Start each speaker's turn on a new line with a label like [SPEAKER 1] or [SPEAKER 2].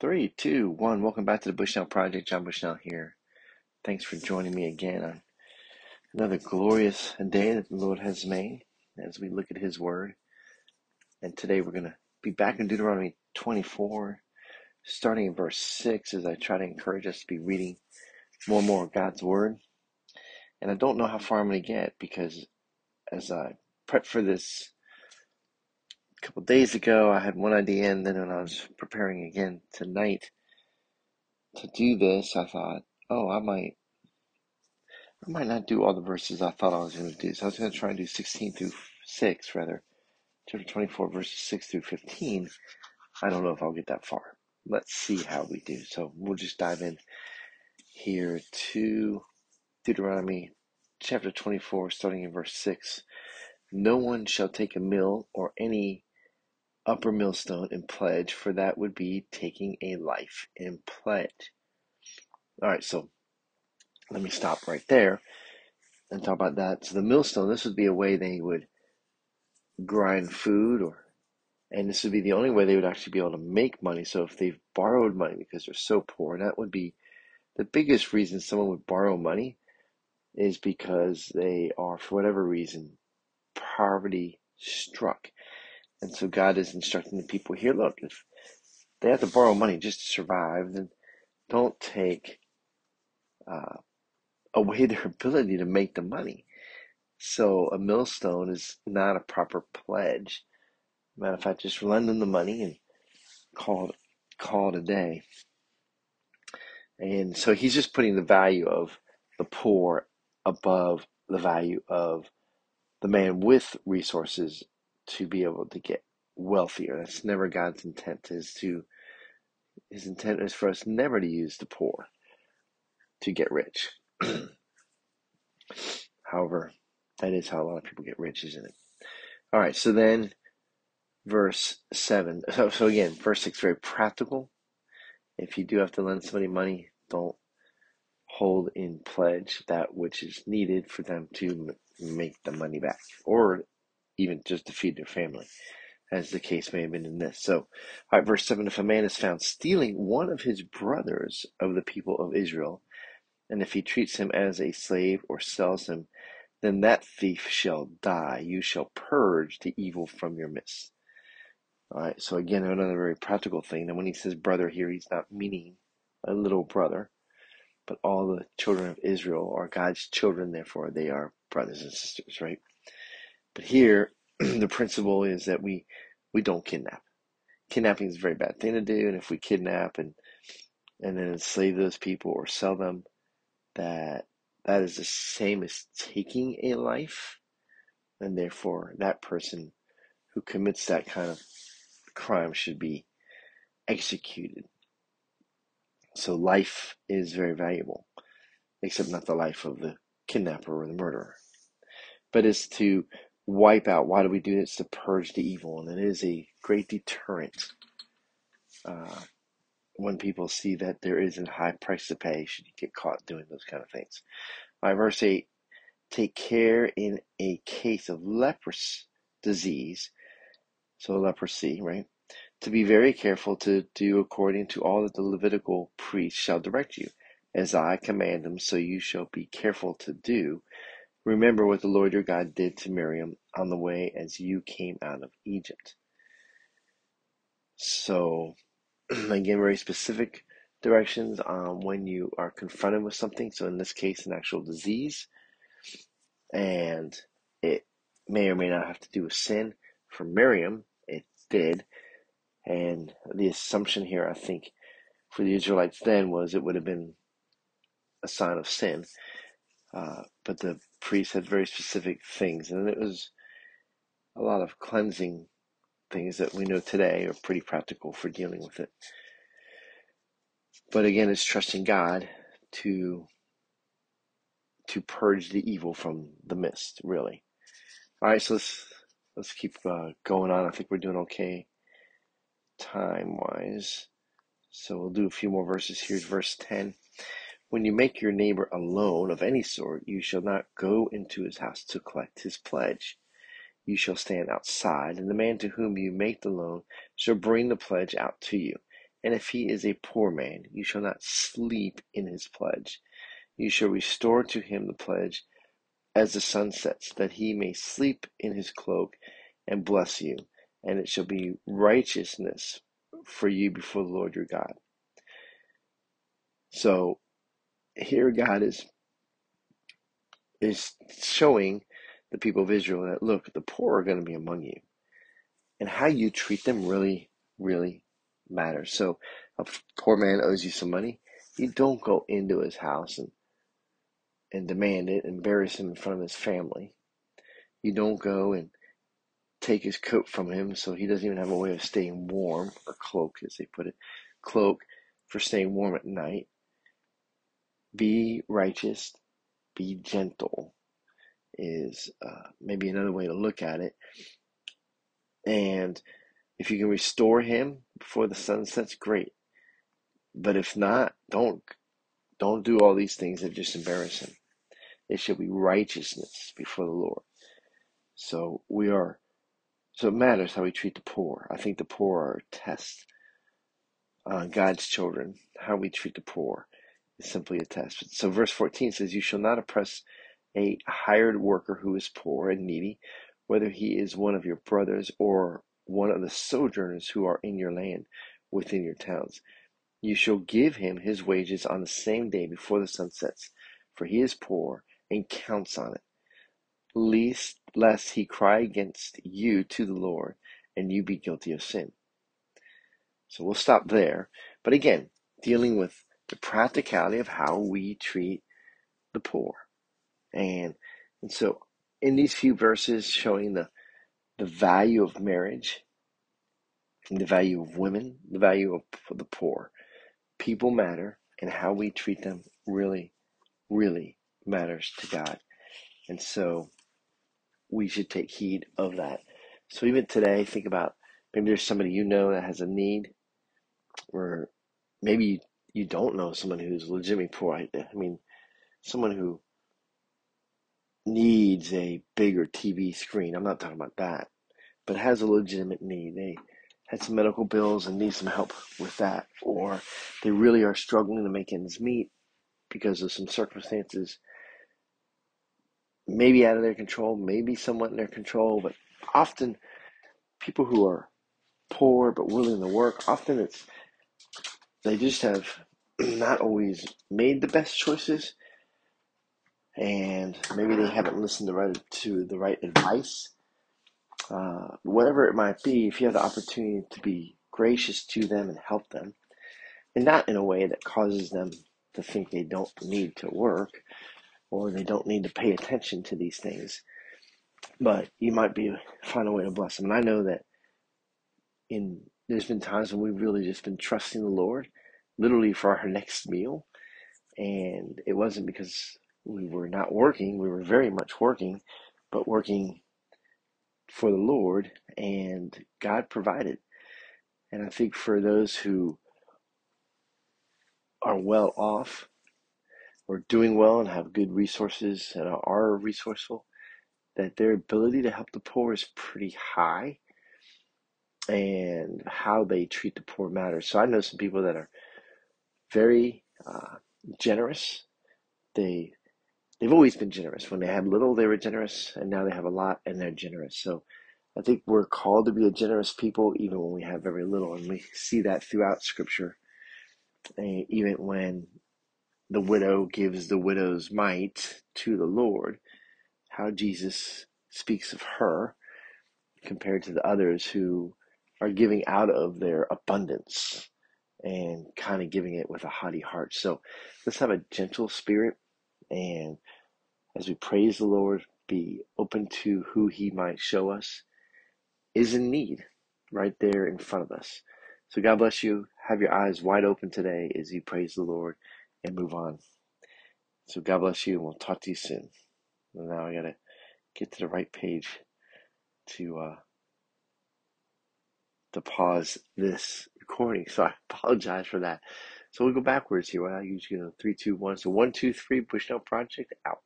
[SPEAKER 1] Three, two, one. Welcome back to the Bushnell Project. John Bushnell here. Thanks for joining me again on another glorious day that the Lord has made as we look at His Word. And today we're going to be back in Deuteronomy 24, starting in verse 6, as I try to encourage us to be reading more and more of God's Word. And I don't know how far I'm going to get because as I prep for this a couple days ago, I had one idea, and then when I was preparing again tonight to do this, I thought, oh, I might, I might not do all the verses I thought I was going to do. So I was going to try and do 16 through 6, rather, chapter 24, verses 6 through 15. I don't know if I'll get that far. Let's see how we do. So we'll just dive in here to Deuteronomy chapter 24, starting in verse 6. No one shall take a mill or any upper millstone in pledge, for that would be taking a life in pledge. All right, so let me stop right there and talk about that. So the millstone, this would be a way they would grind food or and this would be the only way they would actually be able to make money. So if they've borrowed money because they're so poor, that would be the biggest reason someone would borrow money is because they are, for whatever reason, poverty struck. And so God is instructing the people here look, if they have to borrow money just to survive, then don't take uh, away their ability to make the money. So a millstone is not a proper pledge. Matter of fact, just lend them the money and call it, call it a day. And so he's just putting the value of the poor above the value of the man with resources to be able to get wealthier. That's never God's intent. Is to His intent is for us never to use the poor to get rich. However, that is how a lot of people get rich, isn't it? All right. So then, verse seven. So, so again, verse six very practical. If you do have to lend somebody money, don't hold in pledge that which is needed for them to make the money back, or even just to feed their family, as the case may have been in this. So, all right, verse 7 If a man is found stealing one of his brothers of the people of Israel, and if he treats him as a slave or sells him, then that thief shall die. You shall purge the evil from your midst. All right, so again, another very practical thing. And when he says brother here, he's not meaning a little brother, but all the children of Israel are God's children, therefore they are brothers and sisters, right? But here, the principle is that we we don't kidnap. Kidnapping is a very bad thing to do, and if we kidnap and and then enslave those people or sell them, that that is the same as taking a life, and therefore that person who commits that kind of crime should be executed. So life is very valuable, except not the life of the kidnapper or the murderer. But it's to wipe out. Why do we do this? To purge the evil, and it is a great deterrent uh, when people see that there is a high price to pay should you get caught doing those kind of things. My verse 8 Take care in a case of leprous disease, so leprosy, right? To be very careful to do according to all that the Levitical priest shall direct you. As I command them, so you shall be careful to do. Remember what the Lord your God did to Miriam on the way as you came out of Egypt. So, again, very specific directions on when you are confronted with something. So, in this case, an actual disease. And it may or may not have to do with sin. For Miriam, it did. And the assumption here, I think, for the Israelites then was it would have been a sign of sin. Uh, but the priest had very specific things, and it was a lot of cleansing things that we know today are pretty practical for dealing with it. But again, it's trusting God to to purge the evil from the mist. Really. All right, so let's let's keep uh, going on. I think we're doing okay time wise. So we'll do a few more verses. Here's verse ten. When you make your neighbor a loan of any sort, you shall not go into his house to collect his pledge. You shall stand outside, and the man to whom you make the loan shall bring the pledge out to you. And if he is a poor man, you shall not sleep in his pledge. You shall restore to him the pledge as the sun sets, that he may sleep in his cloak and bless you. And it shall be righteousness for you before the Lord your God. So here God is is showing the people of Israel that look, the poor are going to be among you. And how you treat them really, really matters. So a poor man owes you some money, you don't go into his house and and demand it, embarrass him in front of his family. You don't go and take his coat from him so he doesn't even have a way of staying warm, or cloak as they put it, cloak for staying warm at night. Be righteous, be gentle is uh, maybe another way to look at it. And if you can restore him before the sun sets, great. But if not, don't don't do all these things that just embarrass him. It should be righteousness before the Lord. So we are so it matters how we treat the poor. I think the poor are a test. Uh, God's children, how we treat the poor is simply a test. So verse 14 says, You shall not oppress a hired worker who is poor and needy, whether he is one of your brothers or one of the sojourners who are in your land within your towns. You shall give him his wages on the same day before the sun sets, for he is poor and counts on it, least lest he cry against you to the Lord and you be guilty of sin. So we'll stop there. But again, dealing with the practicality of how we treat the poor. And and so in these few verses showing the the value of marriage, the value of women, the value of the poor. People matter and how we treat them really, really matters to God. And so we should take heed of that. So even today, think about maybe there's somebody you know that has a need, or maybe you don't know someone who's legitimately poor. I mean, someone who needs a bigger TV screen. I'm not talking about that, but has a legitimate need. They had some medical bills and need some help with that, or they really are struggling to make ends meet because of some circumstances, maybe out of their control, maybe somewhat in their control, but often people who are poor but willing to work, often it's they just have not always made the best choices and maybe they haven't listened to, right, to the right advice. Uh, whatever it might be, if you have the opportunity to be gracious to them and help them, and not in a way that causes them to think they don't need to work or they don't need to pay attention to these things, but you might be find a way to bless them. And I know that in there's been times when we've really just been trusting the Lord, literally for our next meal, and it wasn't because we were not working. We were very much working, but working for the Lord, and God provided. And I think for those who are well off or doing well and have good resources and are resourceful, that their ability to help the poor is pretty high and how they treat the poor matters. So I know some people that are very uh, generous. They they've always been generous. When they had little, they were generous, and now they have a lot and they're generous. So I think we're called to be a generous people even when we have very little, and we see that throughout Scripture. And even when the widow gives the widow's mite to the Lord, how Jesus speaks of her compared to the others who are giving out of their abundance and kind of giving it with a haughty heart. So let's have a gentle spirit and as we praise the Lord, be open to who He might show us is in need right there in front of us. So God bless you. Have your eyes wide open today as you praise the Lord and move on. So God bless you, and we'll talk to you soon. And now I gotta get to the right page to uh, to pause this recording. So I apologize for that. So we'll go backwards here. I usually go three, two, one. So one, two, three. push Bushnell Project out.